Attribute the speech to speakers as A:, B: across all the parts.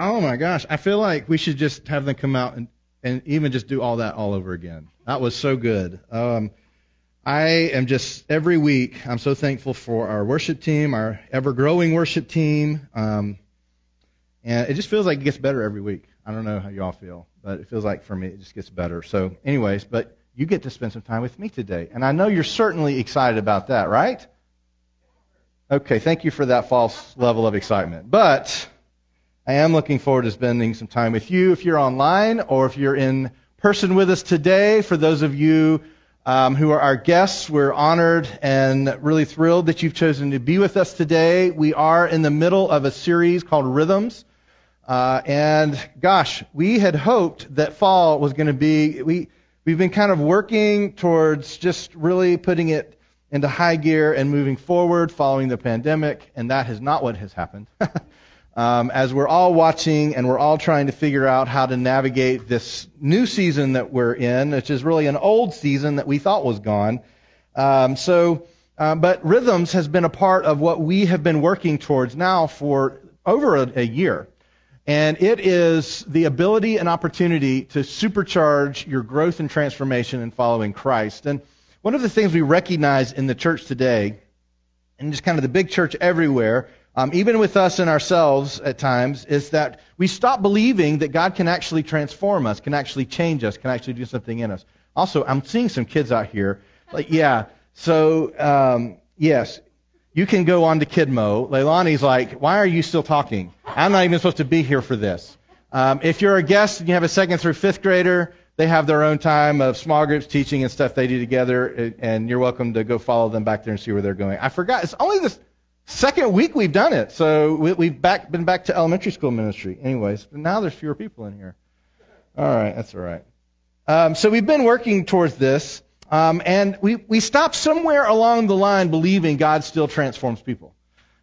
A: Oh my gosh, I feel like we should just have them come out and, and even just do all that all over again. That was so good. Um, I am just every week. I'm so thankful for our worship team, our ever-growing worship team, um, and it just feels like it gets better every week. I don't know how you all feel, but it feels like for me it just gets better. So, anyways, but you get to spend some time with me today, and I know you're certainly excited about that, right? Okay, thank you for that false level of excitement, but I am looking forward to spending some time with you if you're online or if you're in person with us today. For those of you um, who are our guests, we're honored and really thrilled that you've chosen to be with us today. We are in the middle of a series called Rhythms. Uh, and gosh, we had hoped that fall was going to be, we, we've been kind of working towards just really putting it into high gear and moving forward following the pandemic, and that is not what has happened. um, as we're all watching and we're all trying to figure out how to navigate this new season that we're in, which is really an old season that we thought was gone. Um, so, uh, but Rhythms has been a part of what we have been working towards now for over a, a year. And it is the ability and opportunity to supercharge your growth and transformation in following Christ. And one of the things we recognize in the church today, and just kind of the big church everywhere, um, even with us and ourselves at times, is that we stop believing that God can actually transform us, can actually change us, can actually do something in us. Also, I'm seeing some kids out here. Like, yeah. So, um, yes, you can go on to Kidmo. Leilani's like, why are you still talking? I'm not even supposed to be here for this. Um, if you're a guest and you have a second through fifth grader, they have their own time of small groups teaching and stuff they do together, and you're welcome to go follow them back there and see where they're going. I forgot. It's only this Second week we've done it, so we, have back, been back to elementary school ministry. Anyways, but now there's fewer people in here. All right, that's all right. Um, so we've been working towards this, um, and we we stopped somewhere along the line believing God still transforms people.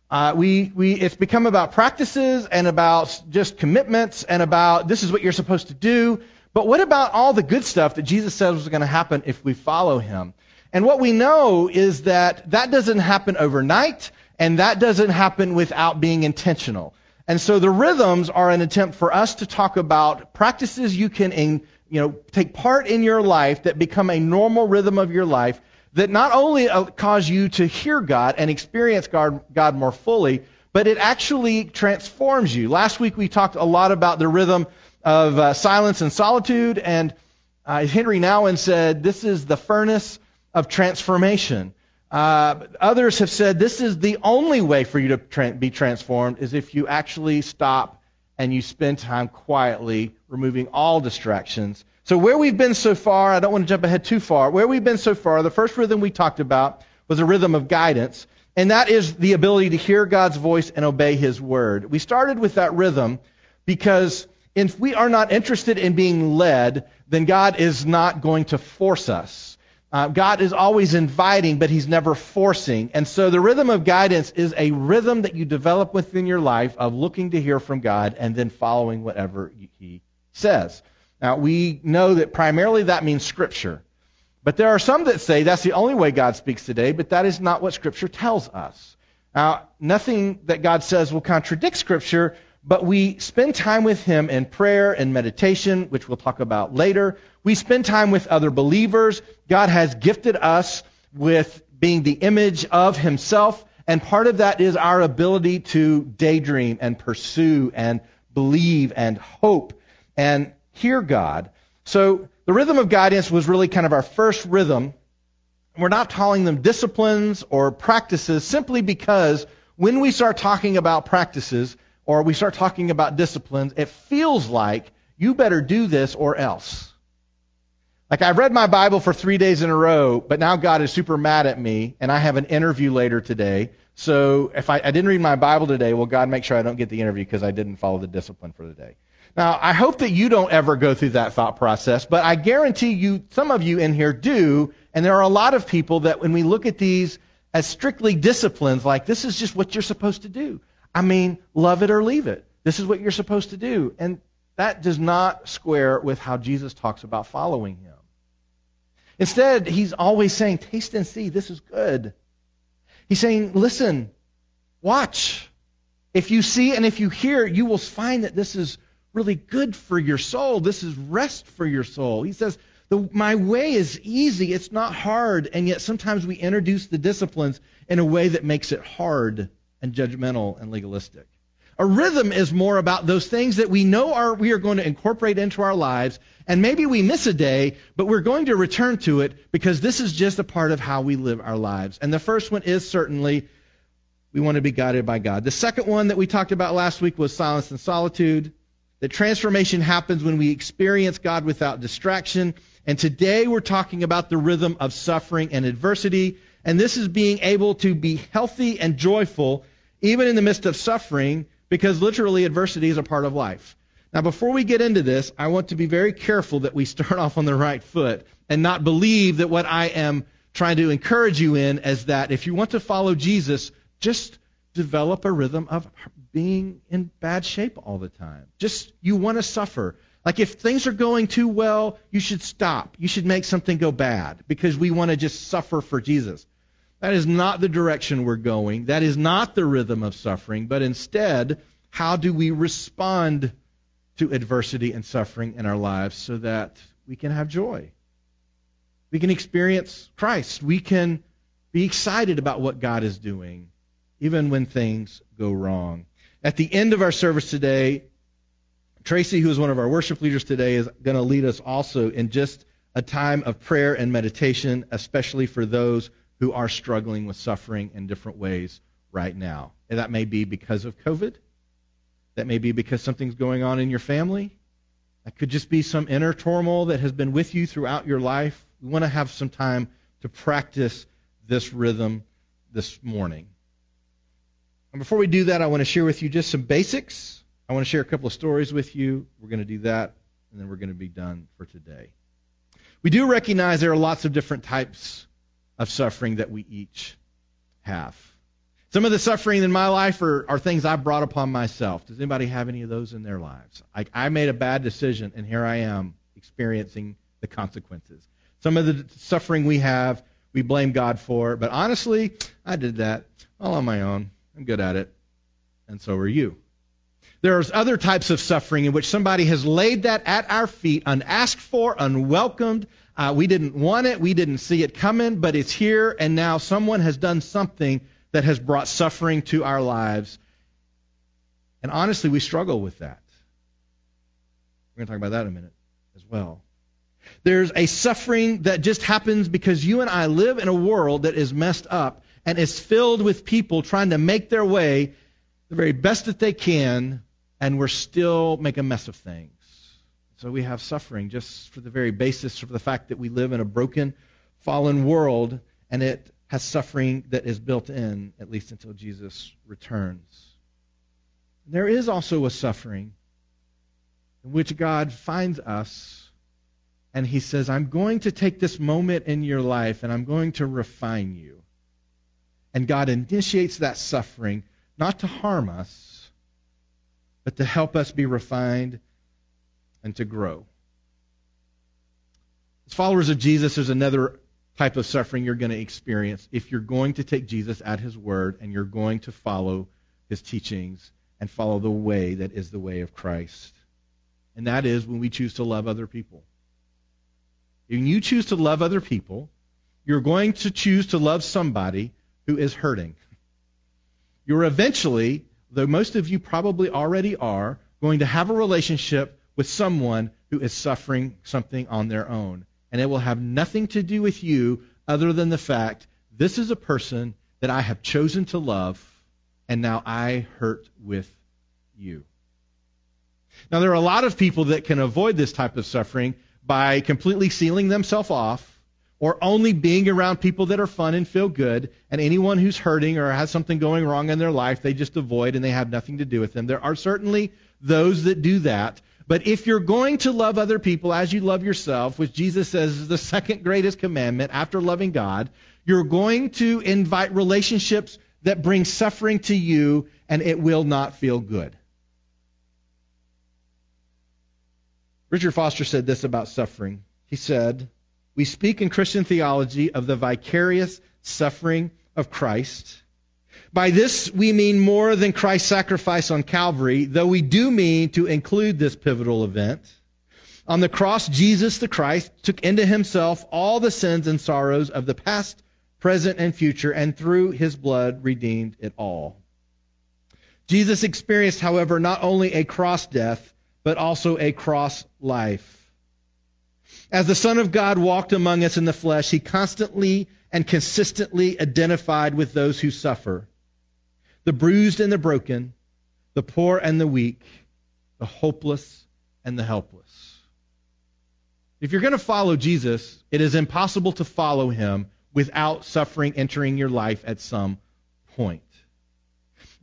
A: Uh, we we it's become about practices and about just commitments and about this is what you're supposed to do. But what about all the good stuff that Jesus says was going to happen if we follow Him? And what we know is that that doesn't happen overnight. And that doesn't happen without being intentional. And so the rhythms are an attempt for us to talk about practices you can, in, you know, take part in your life that become a normal rhythm of your life that not only uh, cause you to hear God and experience God, God more fully, but it actually transforms you. Last week we talked a lot about the rhythm of uh, silence and solitude, and uh, Henri Nouwen said this is the furnace of transformation. Uh, others have said this is the only way for you to tra- be transformed is if you actually stop and you spend time quietly, removing all distractions. So where we've been so far, I don't want to jump ahead too far. Where we've been so far, the first rhythm we talked about was a rhythm of guidance, and that is the ability to hear God's voice and obey His word. We started with that rhythm because if we are not interested in being led, then God is not going to force us. Uh, God is always inviting, but He's never forcing. And so the rhythm of guidance is a rhythm that you develop within your life of looking to hear from God and then following whatever He says. Now, we know that primarily that means Scripture. But there are some that say that's the only way God speaks today, but that is not what Scripture tells us. Now, nothing that God says will contradict Scripture, but we spend time with Him in prayer and meditation, which we'll talk about later. We spend time with other believers. God has gifted us with being the image of Himself, and part of that is our ability to daydream and pursue and believe and hope and hear God. So the rhythm of guidance was really kind of our first rhythm. We're not calling them disciplines or practices simply because when we start talking about practices, or we start talking about disciplines, it feels like you better do this or else. Like I've read my Bible for three days in a row, but now God is super mad at me, and I have an interview later today. So if I, I didn't read my Bible today, well, God make sure I don't get the interview because I didn't follow the discipline for the day. Now, I hope that you don't ever go through that thought process, but I guarantee you, some of you in here do, and there are a lot of people that when we look at these as strictly disciplines, like this is just what you're supposed to do. I mean, love it or leave it. This is what you're supposed to do. And that does not square with how Jesus talks about following him. Instead, he's always saying, taste and see, this is good. He's saying, listen, watch, If you see and if you hear, you will find that this is really good for your soul. This is rest for your soul. He says, My way is easy, it's not hard. And yet sometimes we introduce the disciplines in a way that makes it hard and judgmental and legalistic. A rhythm is more about those things that we know are we are going to incorporate into our lives, and maybe we miss a day, but we're going to return to it because this is just a part of how we live our lives. And the first one is certainly we want to be guided by God. The second one that we talked about last week was silence and solitude. That transformation happens when we experience God without distraction. And today we're talking about the rhythm of suffering and adversity. And this is being able to be healthy and joyful even in the midst of suffering because literally adversity is a part of life. Now, before we get into this, I want to be very careful that we start off on the right foot and not believe that what I am trying to encourage you in is that if you want to follow Jesus, just develop a rhythm of being in bad shape all the time. Just you want to suffer. Like if things are going too well, you should stop. You should make something go bad because we want to just suffer for Jesus. That is not the direction we're going. That is not the rhythm of suffering, but instead, how do we respond to adversity and suffering in our lives so that we can have joy? We can experience Christ. We can be excited about what God is doing, even when things go wrong. At the end of our service today, Tracy, who is one of our worship leaders today, is going to lead us also in just a time of prayer and meditation, especially for those who are struggling with suffering in different ways right now. And that may be because of COVID. That may be because something's going on in your family. That could just be some inner turmoil that has been with you throughout your life. We want to have some time to practice this rhythm this morning. And before we do that, I want to share with you just some basics. I want to share a couple of stories with you. We're going to do that, and then we're going to be done for today. We do recognize there are lots of different types of suffering that we each have. Some of the suffering in my life are, are things I brought upon myself. Does anybody have any of those in their lives? I, I made a bad decision, and here I am experiencing the consequences. Some of the suffering we have, we blame God for, but honestly, I did that all on my own. I'm good at it, and so are you. There's other types of suffering in which somebody has laid that at our feet, unasked for, unwelcomed, uh, we didn't want it, we didn't see it coming, but it's here, and now someone has done something that has brought suffering to our lives. And honestly, we struggle with that. We're going to talk about that in a minute as well. There's a suffering that just happens because you and I live in a world that is messed up and is filled with people trying to make their way the very best that they can, and we're still make a mess of things. So we have suffering just for the very basis of the fact that we live in a broken, fallen world, and it has suffering that is built in, at least until Jesus returns. There is also a suffering in which God finds us and he says, I'm going to take this moment in your life and I'm going to refine you. And God initiates that suffering not to harm us, but to help us be refined and to grow. As followers of Jesus, there's another type of suffering you're going to experience if you're going to take Jesus at his word and you're going to follow his teachings and follow the way that is the way of Christ. And that is when we choose to love other people. When you choose to love other people, you're going to choose to love somebody who is hurting. You're eventually, though most of you probably already are, going to have a relationship with someone who is suffering something on their own. And it will have nothing to do with you other than the fact this is a person that I have chosen to love, and now I hurt with you. Now, there are a lot of people that can avoid this type of suffering by completely sealing themselves off or only being around people that are fun and feel good, and anyone who's hurting or has something going wrong in their life, they just avoid and they have nothing to do with them. There are certainly those that do that, but if you're going to love other people as you love yourself, which Jesus says is the second greatest commandment after loving God, you're going to invite relationships that bring suffering to you, and it will not feel good. Richard Foster said this about suffering. He said, We speak in Christian theology of the vicarious suffering of Christ. By this, we mean more than Christ's sacrifice on Calvary, though we do mean to include this pivotal event. On the cross, Jesus the Christ took into himself all the sins and sorrows of the past, present, and future, and through his blood redeemed it all. Jesus experienced, however, not only a cross death, but also a cross life. As the Son of God walked among us in the flesh, he constantly and consistently identified with those who suffer the bruised and the broken, the poor and the weak, the hopeless and the helpless. If you're going to follow Jesus, it is impossible to follow him without suffering entering your life at some point.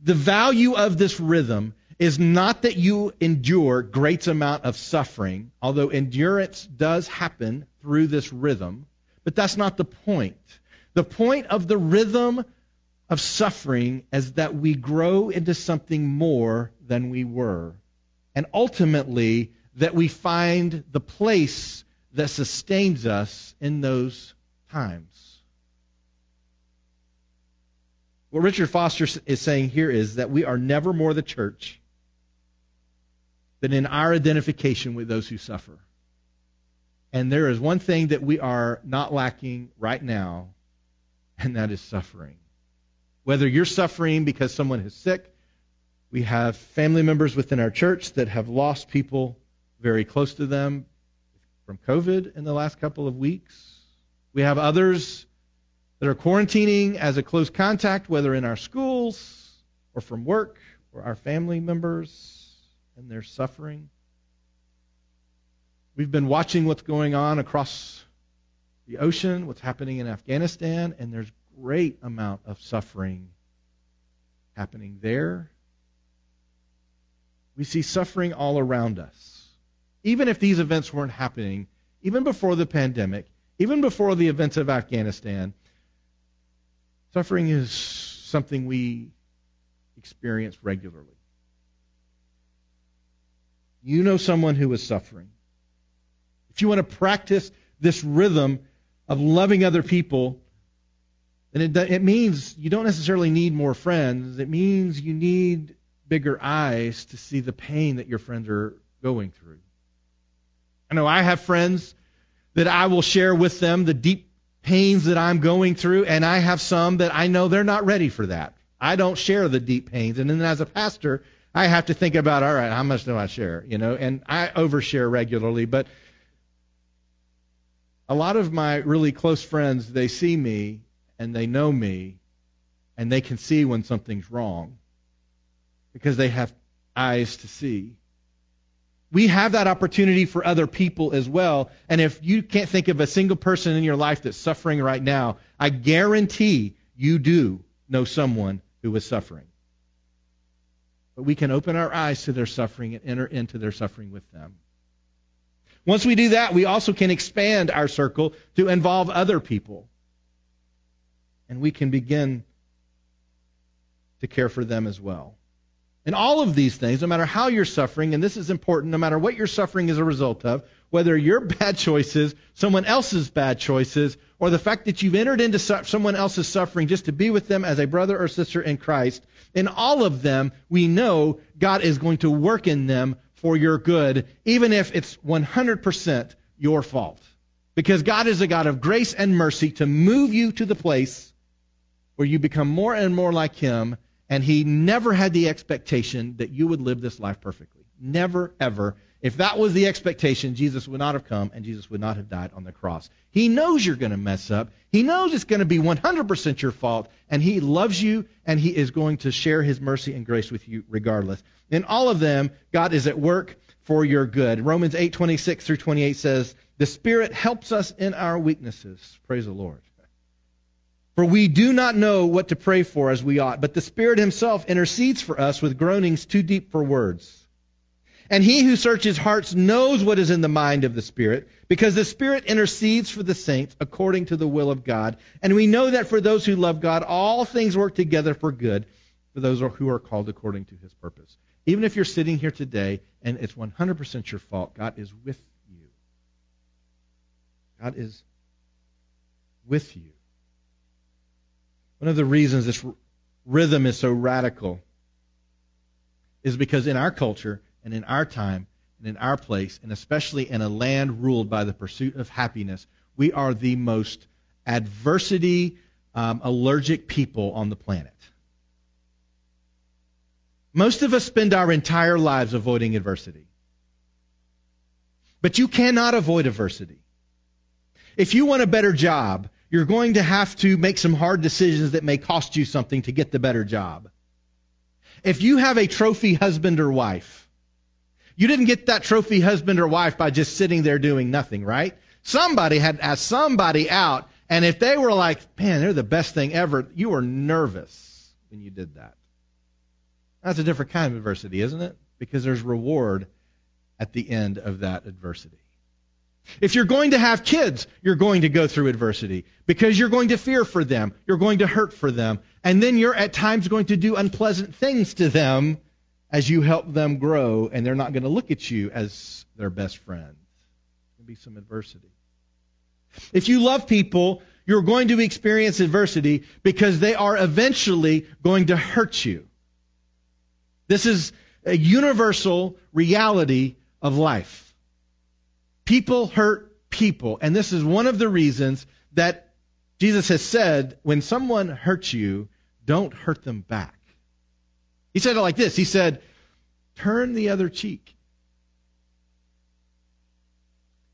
A: The value of this rhythm is not that you endure great amount of suffering, although endurance does happen through this rhythm, but that's not the point. The point of the rhythm of suffering is that we grow into something more than we were. And ultimately, that we find the place that sustains us in those times. What Richard Foster is saying here is that we are never more the church than in our identification with those who suffer. And there is one thing that we are not lacking right now, and that is suffering. Whether you're suffering because someone is sick, we have family members within our church that have lost people very close to them from COVID in the last couple of weeks. We have others that are quarantining as a close contact, whether in our schools or from work or our family members, and they're suffering. We've been watching what's going on across the ocean, what's happening in Afghanistan, and there's great amount of suffering happening there. We see suffering all around us even if these events weren't happening, even before the pandemic, even before the events of Afghanistan, suffering is something we experience regularly. You know someone who is suffering. If you want to practice this rhythm of loving other people, then it, it means you don't necessarily need more friends. It means you need bigger eyes to see the pain that your friends are going through. I know I have friends that I will share with them the deep pains that I'm going through, and I have some that I know they're not ready for that. I don't share the deep pains. And then as a pastor, I have to think about, all right, how much do I share? You know, and I overshare regularly, but a lot of my really close friends, they see me and they know me and they can see when something's wrong because they have eyes to see we have that opportunity for other people as well. And if you can't think of a single person in your life that's suffering right now, I guarantee you do know someone who is suffering. But we can open our eyes to their suffering and enter into their suffering with them. Once we do that, we also can expand our circle to involve other people. And we can begin to care for them as well. And all of these things, no matter how you're suffering, and this is important, no matter what you're suffering as a result of, whether your bad choices, someone else's bad choices, or the fact that you've entered into someone else's suffering just to be with them as a brother or sister in Christ, in all of them, we know God is going to work in them for your good, even if it's 100% your fault. Because God is a God of grace and mercy to move you to the place where you become more and more like Him and he never had the expectation that you would live this life perfectly. Never, ever. If that was the expectation, Jesus would not have come and Jesus would not have died on the cross. He knows you're going to mess up. He knows it's going to be 100% your fault, and He loves you, and He is going to share His mercy and grace with you regardless. In all of them, God is at work for your good. Romans 8:26 through 28 says, "The Spirit helps us in our weaknesses." Praise the Lord. For we do not know what to pray for as we ought, but the Spirit Himself intercedes for us with groanings too deep for words. And He who searches hearts knows what is in the mind of the Spirit, because the Spirit intercedes for the saints according to the will of God. And we know that for those who love God, all things work together for good, for those who are called according to His purpose. Even if you're sitting here today and it's 100% your fault, God is with you. God is with you. One of the reasons this rhythm is so radical is because in our culture and in our time and in our place, and especially in a land ruled by the pursuit of happiness, we are the most adversity um, allergic people on the planet. Most of us spend our entire lives avoiding adversity. But you cannot avoid adversity. If you want a better job, you're going to have to make some hard decisions that may cost you something to get the better job. If you have a trophy husband or wife, you didn't get that trophy husband or wife by just sitting there doing nothing, right? Somebody had asked somebody out, and if they were like, man, they're the best thing ever, you were nervous when you did that. That's a different kind of adversity, isn't it? Because there's reward at the end of that adversity. If you're going to have kids, you're going to go through adversity because you're going to fear for them, you're going to hurt for them, and then you're at times going to do unpleasant things to them as you help them grow, and they're not going to look at you as their best friend. There'll be some adversity. If you love people, you're going to experience adversity because they are eventually going to hurt you. This is a universal reality of life. People hurt people. And this is one of the reasons that Jesus has said when someone hurts you, don't hurt them back. He said it like this He said, turn the other cheek.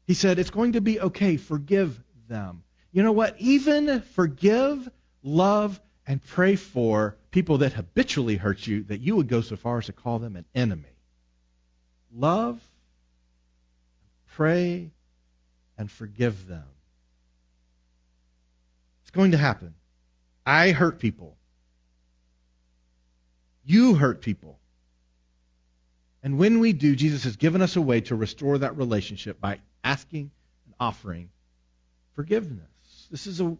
A: He said, it's going to be okay. Forgive them. You know what? Even forgive, love, and pray for people that habitually hurt you that you would go so far as to call them an enemy. Love, pray, and forgive them. It's going to happen. I hurt people. You hurt people. And when we do, Jesus has given us a way to restore that relationship by asking and offering forgiveness. This is a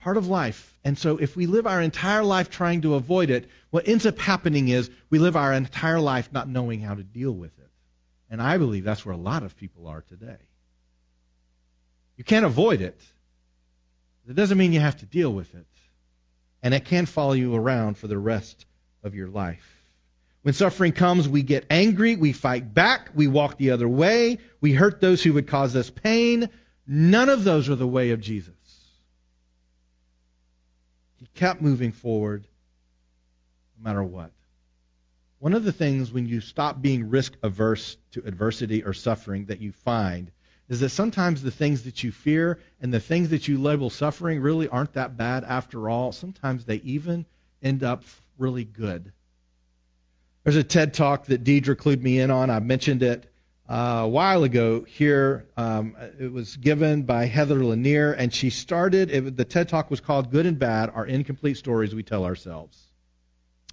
A: part of life. And so if we live our entire life trying to avoid it, what ends up happening is we live our entire life not knowing how to deal with it. And I believe that's where a lot of people are today. You can't avoid it. It doesn't mean you have to deal with it. And it can follow you around for the rest of your life. When suffering comes, we get angry, we fight back, we walk the other way, we hurt those who would cause us pain. None of those are the way of Jesus. He kept moving forward no matter what. One of the things when you stop being risk averse to adversity or suffering that you find is that sometimes the things that you fear and the things that you label suffering really aren't that bad after all. Sometimes they even end up really good. There's a TED talk that Deidre clued me in on. I mentioned it uh, a while ago here. Um, it was given by Heather Lanier, and she started, it, the TED Talk was called Good and Bad Are Incomplete Stories We Tell Ourselves.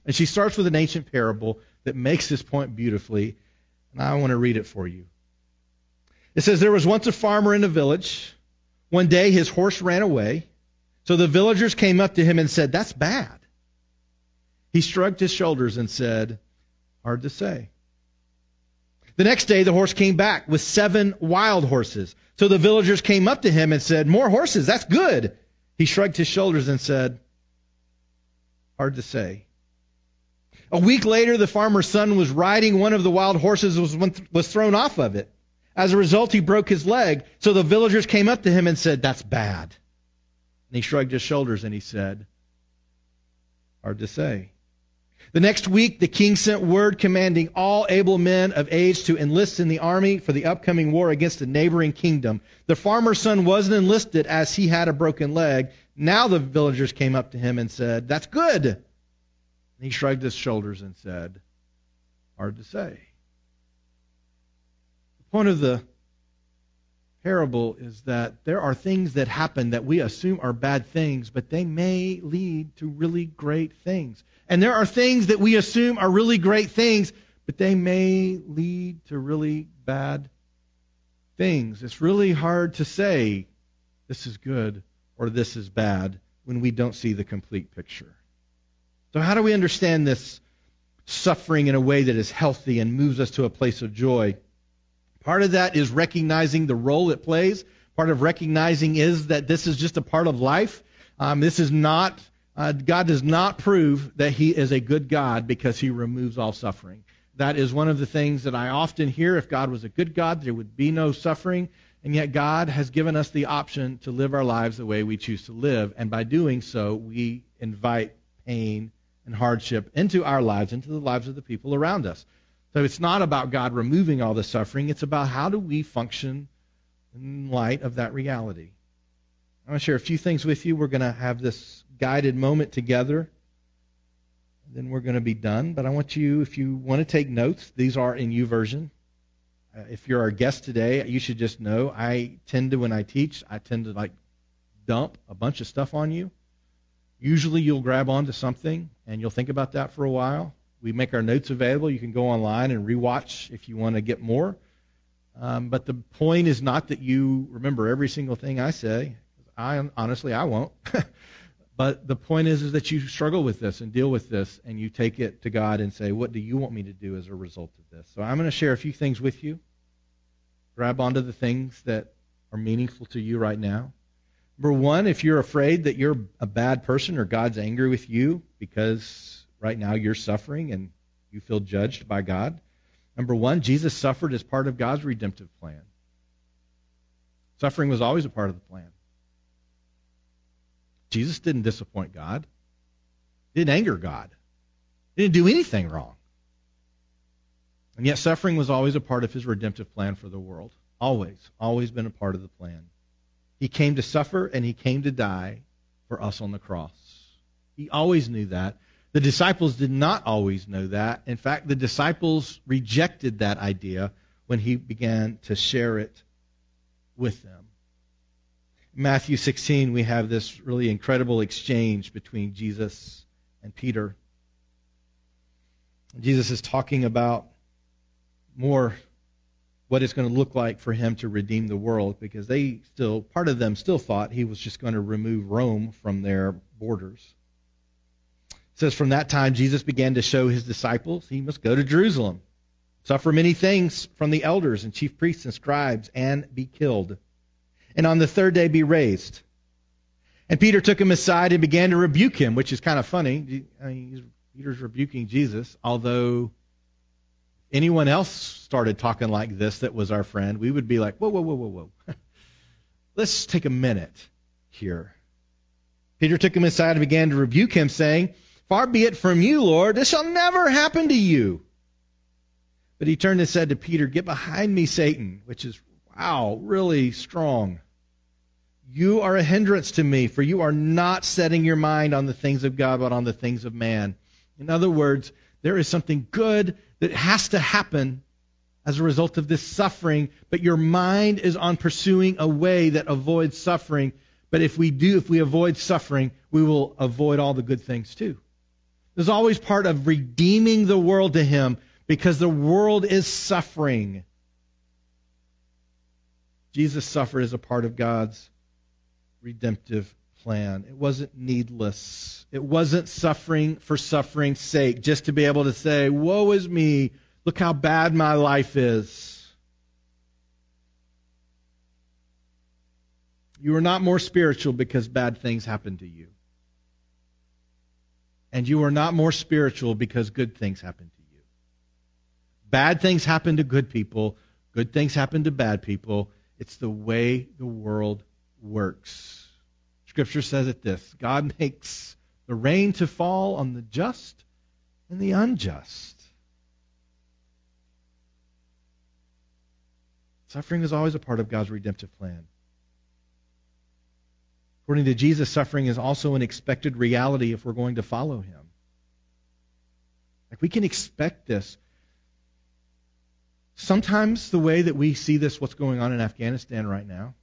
A: And she starts with an ancient parable that makes this point beautifully, and I want to read it for you. It says, There was once a farmer in a village. One day his horse ran away. So the villagers came up to him and said, That's bad. He shrugged his shoulders and said, Hard to say. The next day, the horse came back with seven wild horses. So the villagers came up to him and said, More horses, that's good. He shrugged his shoulders and said, Hard to say. A week later, the farmer's son was riding one of the wild horses was, was thrown off of it. As a result, he broke his leg. So the villagers came up to him and said, That's bad. And he shrugged his shoulders and he said, Hard to say. The next week, the king sent word commanding all able men of age to enlist in the army for the upcoming war against a neighboring kingdom. The farmer's son wasn't enlisted as he had a broken leg. Now the villagers came up to him and said, That's good. And he shrugged his shoulders and said, Hard to say. The point of the parable is that there are things that happen that we assume are bad things, but they may lead to really great things. And there are things that we assume are really great things, but they may lead to really bad things. It's really hard to say this is good or this is bad when we don't see the complete picture. So, how do we understand this suffering in a way that is healthy and moves us to a place of joy? Part of that is recognizing the role it plays. Part of recognizing is that this is just a part of life. Um, this is not Uh, God does not prove that He is a good God because He removes all suffering. That is one of the things that I often hear. If God was a good God, there would be no suffering. And yet, God has given us the option to live our lives the way we choose to live. And by doing so, we invite pain and hardship into our lives, into the lives of the people around us. So it's not about God removing all the suffering, it's about how do we function in light of that reality. I want to share a few things with you. We're going to have this guided moment together. Then we're going to be done. But I want you, if you want to take notes, these are in YouVersion. Uh, if you're our guest today, you should just know I tend to, when I teach, I tend to like dump a bunch of stuff on you. Usually you'll grab onto something and you'll think about that for a while. We make our notes available. You can go online and rewatch if you want to get more. Um, but the point is not that you remember every single thing I say. I honestly I won't. but the point is is that you struggle with this and deal with this and you take it to God and say, "What do you want me to do as a result of this?" So I'm going to share a few things with you. Grab onto the things that are meaningful to you right now. Number one, if you're afraid that you're a bad person or God's angry with you because right now you're suffering and you feel judged by God, number one, Jesus suffered as part of God's redemptive plan. Suffering was always a part of the plan. Jesus didn't disappoint God, he didn't anger God, he didn't do anything wrong. And yet, suffering was always a part of his redemptive plan for the world. Always, always been a part of the plan. He came to suffer and he came to die for us on the cross. He always knew that. The disciples did not always know that. In fact, the disciples rejected that idea when he began to share it with them. In Matthew 16, we have this really incredible exchange between Jesus and Peter. Jesus is talking about more what it's going to look like for him to redeem the world because they still, part of them still thought he was just going to remove Rome from their borders. It says, From that time, Jesus began to show his disciples he must go to Jerusalem, suffer many things from the elders and chief priests and scribes, and be killed, and on the third day be raised. And Peter took him aside and began to rebuke him, which is kind of funny. I mean, Peter's rebuking Jesus, although anyone else started talking like this that was our friend, we would be like, whoa, whoa, whoa, whoa, whoa. Let's take a minute here. Peter took him aside and began to rebuke him, saying, Far be it from you, Lord, this shall never happen to you. But he turned and said to Peter, Get behind me, Satan, which is, wow, really strong. You are a hindrance to me, for you are not setting your mind on the things of God, but on the things of man. In other words, there is something good that has to happen as a result of this suffering, but your mind is on pursuing a way that avoids suffering. But if we do, if we avoid suffering, we will avoid all the good things too. There's always part of redeeming the world to Him because the world is suffering. Jesus suffered as a part of God's redemptive plan. It wasn't needless. It wasn't suffering for suffering's sake, just to be able to say, Woe is me, look how bad my life is. You are not more spiritual because bad things happen to you. And you are not more spiritual because good things happen to you. Bad things happen to good people, good things happen to bad people. It's the way the world works. Scripture says it this God makes the rain to fall on the just and the unjust. Suffering is always a part of God's redemptive plan. According to Jesus, suffering is also an expected reality if we're going to follow him. Like we can expect this. Sometimes the way that we see this, what's going on in Afghanistan right now,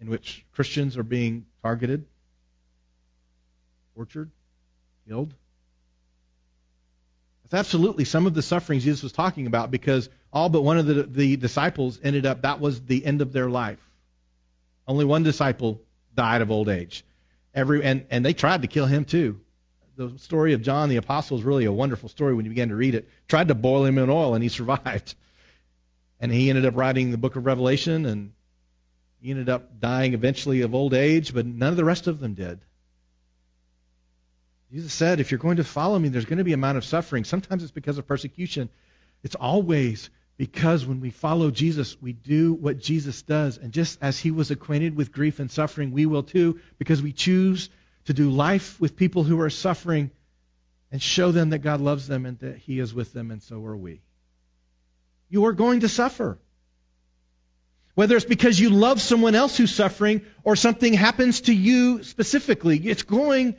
A: in which Christians are being targeted, tortured, killed. That's absolutely some of the sufferings Jesus was talking about because all but one of the, the disciples ended up, that was the end of their life. Only one disciple died of old age. Every, and, and they tried to kill him too. The story of John the Apostle is really a wonderful story when you begin to read it. Tried to boil him in oil and he survived. And he ended up writing the book of Revelation and he ended up dying eventually of old age, but none of the rest of them did. Jesus said, if you're going to follow me, there's going to be a amount of suffering. Sometimes it's because of persecution. It's always because when we follow Jesus, we do what Jesus does. And just as he was acquainted with grief and suffering, we will too, because we choose to do life with people who are suffering and show them that God loves them and that he is with them, and so are we. You are going to suffer. Whether it's because you love someone else who's suffering or something happens to you specifically, it's going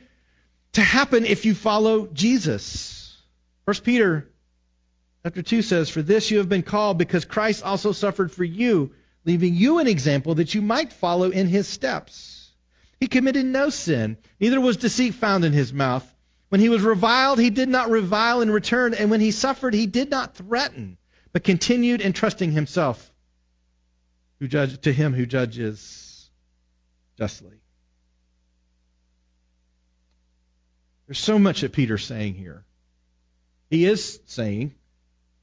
A: to happen if you follow Jesus. First Peter chapter 2 says, For this you have been called because Christ also suffered for you, leaving you an example that you might follow in his steps. He committed no sin, neither was deceit found in his mouth. When he was reviled, he did not revile in return, and when he suffered, he did not threaten, but continued entrusting himself who judge, to him who judges justly. There's so much that Peter's saying here. He is saying,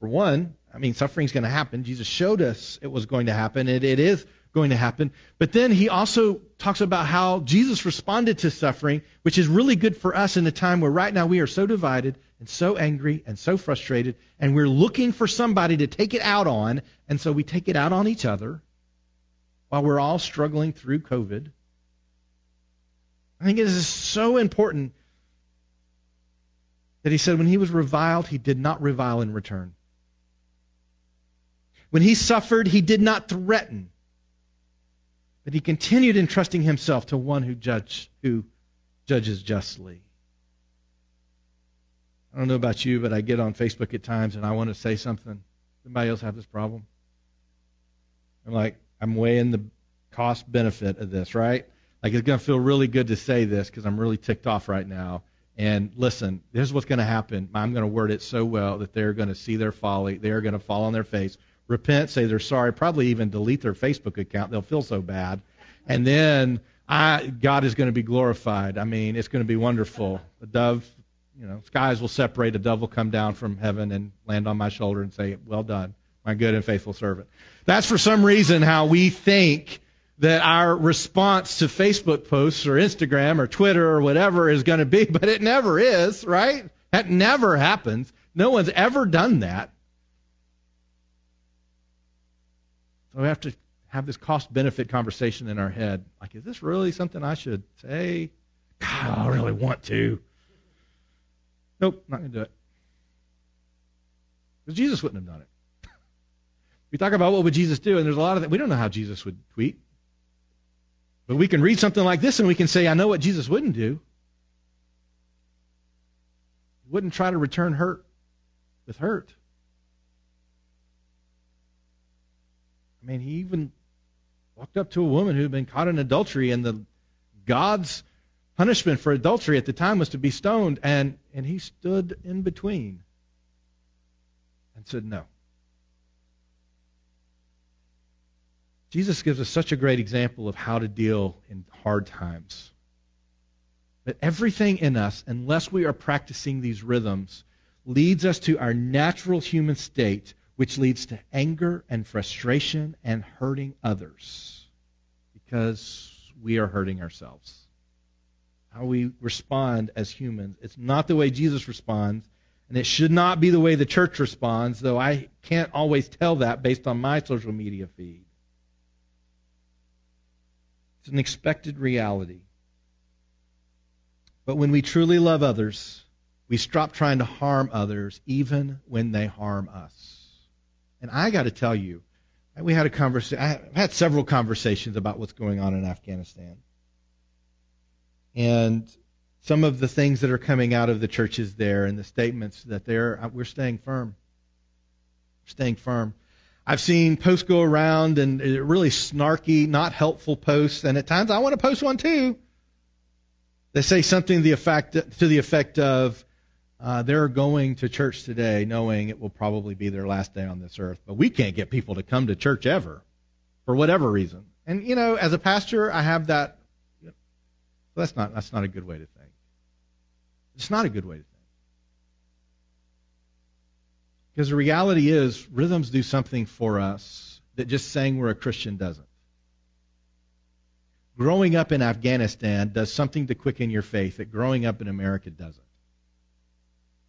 A: for one, I mean, suffering's going to happen. Jesus showed us it was going to happen. It, it is going to happen. But then he also talks about how Jesus responded to suffering, which is really good for us in a time where right now we are so divided and so angry and so frustrated, and we're looking for somebody to take it out on, and so we take it out on each other while we're all struggling through COVID. I think it is so important that he said when he was reviled, he did not revile in return. When he suffered, he did not threaten, but he continued entrusting himself to one who judge who judges justly. I don't know about you, but I get on Facebook at times and I want to say something. Somebody else have this problem? I'm like, I'm weighing the cost benefit of this, right? Like it's going to feel really good to say this because I'm really ticked off right now. And listen, this is what's going to happen. I'm going to word it so well that they're going to see their folly. They're going to fall on their face, repent, say they're sorry, probably even delete their Facebook account. They'll feel so bad. And then I, God is going to be glorified. I mean, it's going to be wonderful. The dove, you know, skies will separate. A dove will come down from heaven and land on my shoulder and say, Well done, my good and faithful servant. That's for some reason how we think that our response to Facebook posts or Instagram or Twitter or whatever is going to be, but it never is, right? That never happens. No one's ever done that. So we have to have this cost benefit conversation in our head. Like, is this really something I should say? God, I really want to. Nope, not going to do it. Because Jesus wouldn't have done it. We talk about what would Jesus do, and there's a lot of that. We don't know how Jesus would tweet. But we can read something like this and we can say, I know what Jesus wouldn't do. He wouldn't try to return hurt with hurt. I mean, he even walked up to a woman who had been caught in adultery, and the God's punishment for adultery at the time was to be stoned, and, and he stood in between and said no. Jesus gives us such a great example of how to deal in hard times. That everything in us, unless we are practicing these rhythms, leads us to our natural human state, which leads to anger and frustration and hurting others because we are hurting ourselves. How we respond as humans. It's not the way Jesus responds, and it should not be the way the church responds, though I can't always tell that based on my social media feed. It's an expected reality. But when we truly love others, we stop trying to harm others even when they harm us. And I got to tell you, we had a conversation. I've had several conversations about what's going on in Afghanistan, and some of the things that are coming out of the churches there, and the statements that they're we're staying firm, we're staying firm. I've seen posts go around and really snarky, not helpful posts, and at times I want to post one too. They say something to the effect to the effect of uh, they're going to church today knowing it will probably be their last day on this earth, but we can't get people to come to church ever for whatever reason. And you know, as a pastor, I have that. That's not that's not a good way to think. It's not a good way to. Because the reality is, rhythms do something for us that just saying we're a Christian doesn't. growing up in Afghanistan does something to quicken your faith that growing up in America doesn't.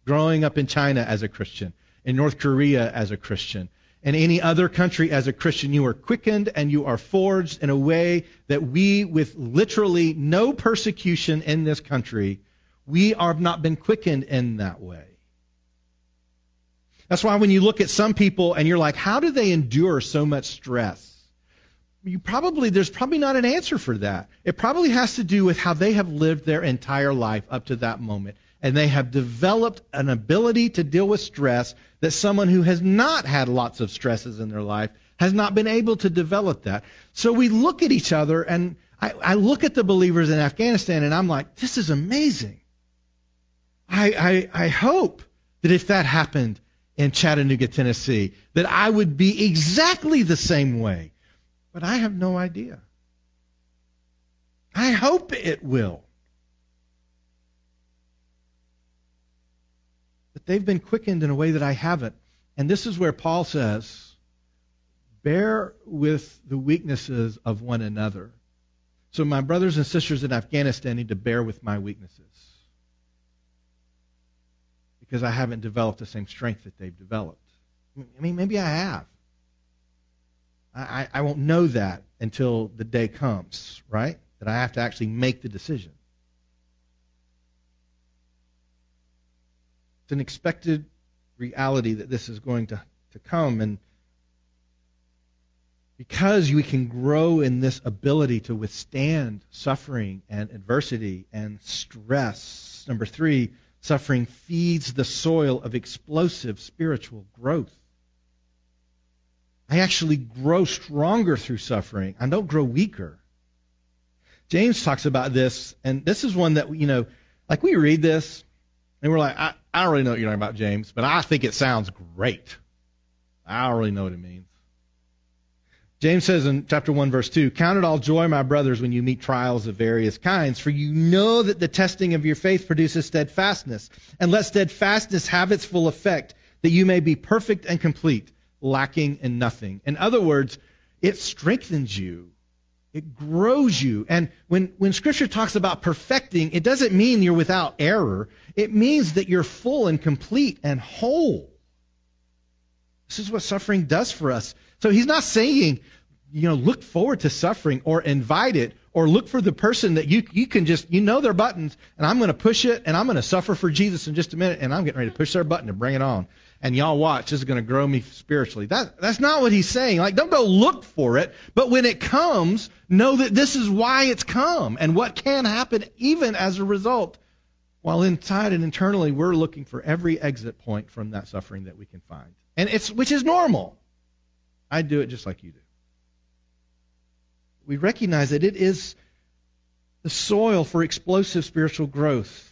A: Growing up in China as a Christian, in North Korea as a Christian, and any other country as a Christian, you are quickened and you are forged in a way that we, with literally no persecution in this country, we have not been quickened in that way. That's why when you look at some people and you're like, how do they endure so much stress? You probably, there's probably not an answer for that. It probably has to do with how they have lived their entire life up to that moment. And they have developed an ability to deal with stress that someone who has not had lots of stresses in their life has not been able to develop that. So we look at each other and I, I look at the believers in Afghanistan and I'm like, this is amazing. I, I, I hope that if that happened in Chattanooga, Tennessee, that I would be exactly the same way. But I have no idea. I hope it will. But they've been quickened in a way that I haven't. And this is where Paul says, bear with the weaknesses of one another. So my brothers and sisters in Afghanistan need to bear with my weaknesses because I haven't developed the same strength that they've developed. I mean, maybe I have. I, I won't know that until the day comes, right? That I have to actually make the decision. It's an expected reality that this is going to, to come. And because we can grow in this ability to withstand suffering and adversity and stress. Number three, Suffering feeds the soil of explosive spiritual growth. I actually grow stronger through suffering. I don't grow weaker. James talks about this, and this is one that, you know, like we read this, and we're like, I, I don't really know what you're talking about, James, but I think it sounds great. I don't really know what it means. James says in chapter 1, verse 2 Count it all joy, my brothers, when you meet trials of various kinds, for you know that the testing of your faith produces steadfastness. And let steadfastness have its full effect, that you may be perfect and complete, lacking in nothing. In other words, it strengthens you. It grows you. And when, when Scripture talks about perfecting, it doesn't mean you're without error. It means that you're full and complete and whole. This is what suffering does for us. So he's not saying, you know, look forward to suffering or invite it or look for the person that you you can just you know their buttons and I'm going to push it and I'm going to suffer for Jesus in just a minute and I'm getting ready to push their button to bring it on. And y'all watch, this is going to grow me spiritually. That that's not what he's saying. Like don't go look for it, but when it comes, know that this is why it's come and what can happen even as a result. While inside and internally we're looking for every exit point from that suffering that we can find. And it's which is normal. I do it just like you do. We recognize that it is the soil for explosive spiritual growth.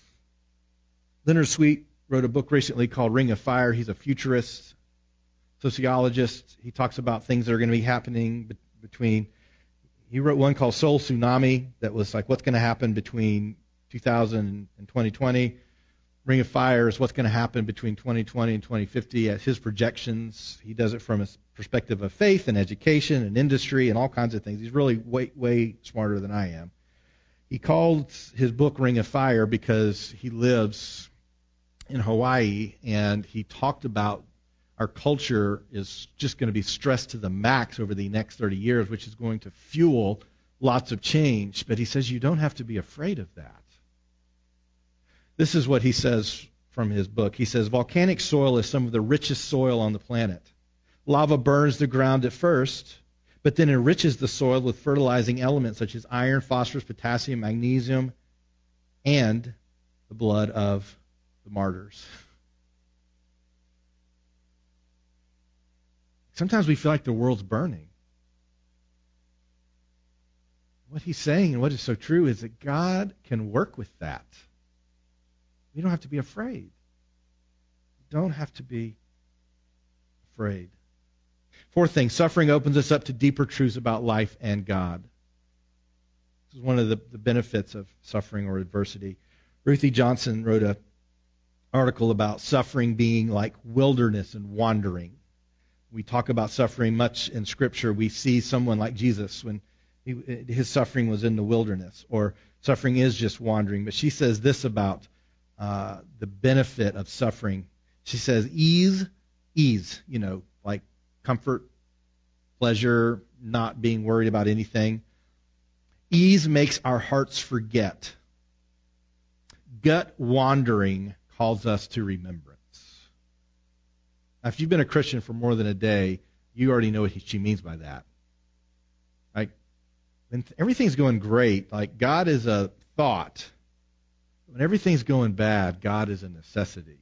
A: Leonard Sweet wrote a book recently called Ring of Fire. He's a futurist, sociologist. He talks about things that are going to be happening between. He wrote one called Soul Tsunami that was like what's going to happen between 2000 and 2020. Ring of Fire is what's going to happen between 2020 and 2050 as his projections. He does it from a perspective of faith and education and industry and all kinds of things. He's really way, way smarter than I am. He called his book Ring of Fire because he lives in Hawaii and he talked about our culture is just going to be stressed to the max over the next 30 years, which is going to fuel lots of change. But he says you don't have to be afraid of that. This is what he says from his book. He says volcanic soil is some of the richest soil on the planet. Lava burns the ground at first, but then enriches the soil with fertilizing elements such as iron, phosphorus, potassium, magnesium, and the blood of the martyrs. Sometimes we feel like the world's burning. What he's saying and what is so true is that God can work with that. You don't have to be afraid. You don't have to be afraid. Fourth thing, suffering opens us up to deeper truths about life and God. This is one of the, the benefits of suffering or adversity. Ruthie Johnson wrote an article about suffering being like wilderness and wandering. We talk about suffering much in Scripture. We see someone like Jesus when he, his suffering was in the wilderness, or suffering is just wandering. But she says this about uh, the benefit of suffering. She says, ease, ease, you know, like comfort, pleasure, not being worried about anything. Ease makes our hearts forget. Gut wandering calls us to remembrance. Now, if you've been a Christian for more than a day, you already know what she means by that. Like, when everything's going great, like God is a thought. When everything's going bad, God is a necessity.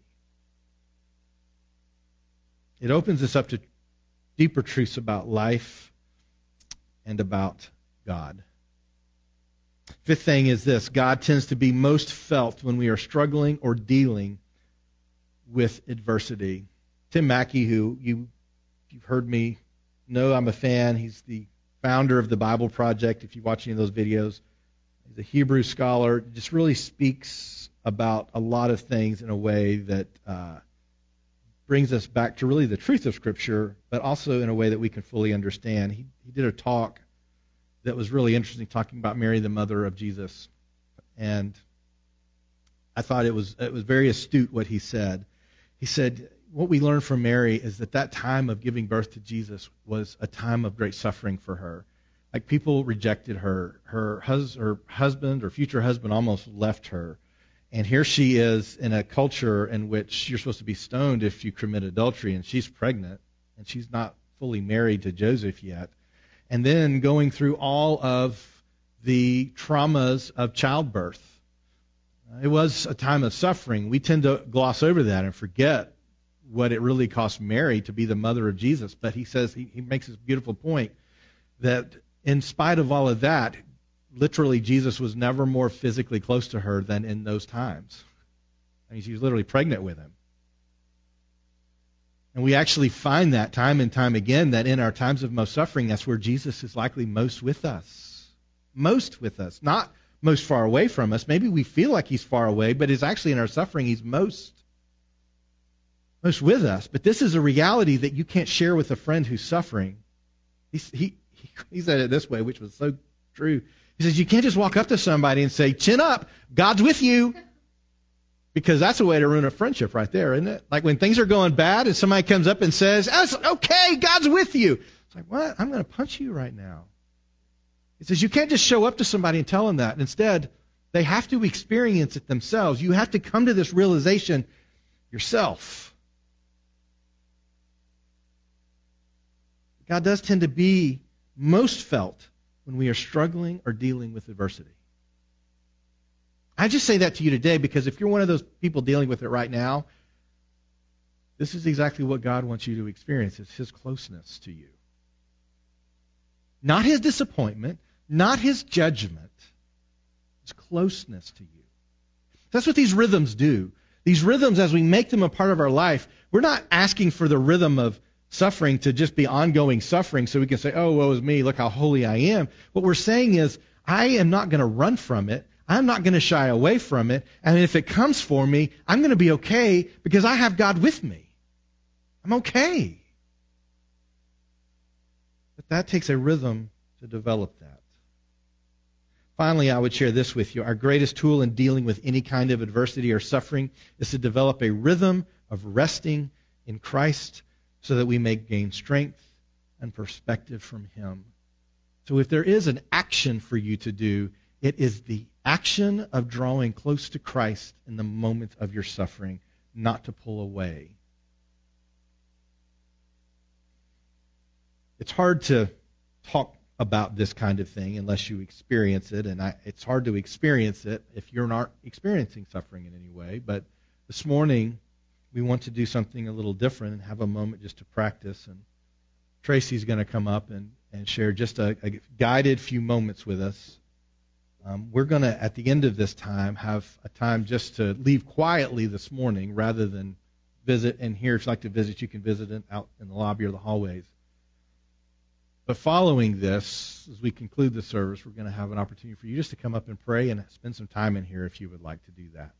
A: It opens us up to deeper truths about life and about God. Fifth thing is this God tends to be most felt when we are struggling or dealing with adversity. Tim Mackie, who you, you've heard me know I'm a fan, he's the founder of the Bible Project. If you watch any of those videos, he's a Hebrew scholar. Just really speaks about a lot of things in a way that uh, brings us back to really the truth of Scripture, but also in a way that we can fully understand. He, he did a talk that was really interesting, talking about Mary, the mother of Jesus, and I thought it was it was very astute what he said. He said what we learn from Mary is that that time of giving birth to Jesus was a time of great suffering for her. Like people rejected her. Her, hus- her husband or future husband almost left her. And here she is in a culture in which you're supposed to be stoned if you commit adultery, and she's pregnant, and she's not fully married to Joseph yet. And then going through all of the traumas of childbirth. It was a time of suffering. We tend to gloss over that and forget what it really cost Mary to be the mother of Jesus. But he says, he, he makes this beautiful point that in spite of all of that, literally Jesus was never more physically close to her than in those times. I mean, she was literally pregnant with him. And we actually find that time and time again that in our times of most suffering, that's where Jesus is likely most with us. Most with us. Not most far away from us. Maybe we feel like he's far away, but it's actually in our suffering he's most most with us. But this is a reality that you can't share with a friend who's suffering. He, he, said it this way, which was so true. He says, You can't just walk up to somebody and say, Chin up, God's with you. Because that's a way to ruin a friendship right there, isn't it? Like when things are going bad and somebody comes up and says, oh, okay, God's with you. It's like, what? I'm going to punch you right now. He says, you can't just show up to somebody and tell them that. Instead, they have to experience it themselves. You have to come to this realization yourself. God does tend to be most felt when we are struggling or dealing with adversity. I just say that to you today because if you're one of those people dealing with it right now, this is exactly what God wants you to experience. It's His closeness to you. Not His disappointment, not His judgment. His closeness to you. That's what these rhythms do. These rhythms, as we make them a part of our life, we're not asking for the rhythm of suffering to just be ongoing suffering so we can say, oh, woe is me, look how holy I am. What we're saying is, I am not going to run from it. I'm not going to shy away from it. And if it comes for me, I'm going to be okay because I have God with me. I'm okay. But that takes a rhythm to develop that. Finally, I would share this with you. Our greatest tool in dealing with any kind of adversity or suffering is to develop a rhythm of resting in Christ so that we may gain strength and perspective from Him. So if there is an action for you to do, it is the action of drawing close to Christ in the moment of your suffering, not to pull away. It's hard to talk about this kind of thing unless you experience it, and I, it's hard to experience it if you're not experiencing suffering in any way. But this morning, we want to do something a little different and have a moment just to practice. And Tracy's going to come up and, and share just a, a guided few moments with us. Um, we're going to, at the end of this time, have a time just to leave quietly this morning rather than visit in here. If you'd like to visit, you can visit it out in the lobby or the hallways. But following this, as we conclude the service, we're going to have an opportunity for you just to come up and pray and spend some time in here if you would like to do that.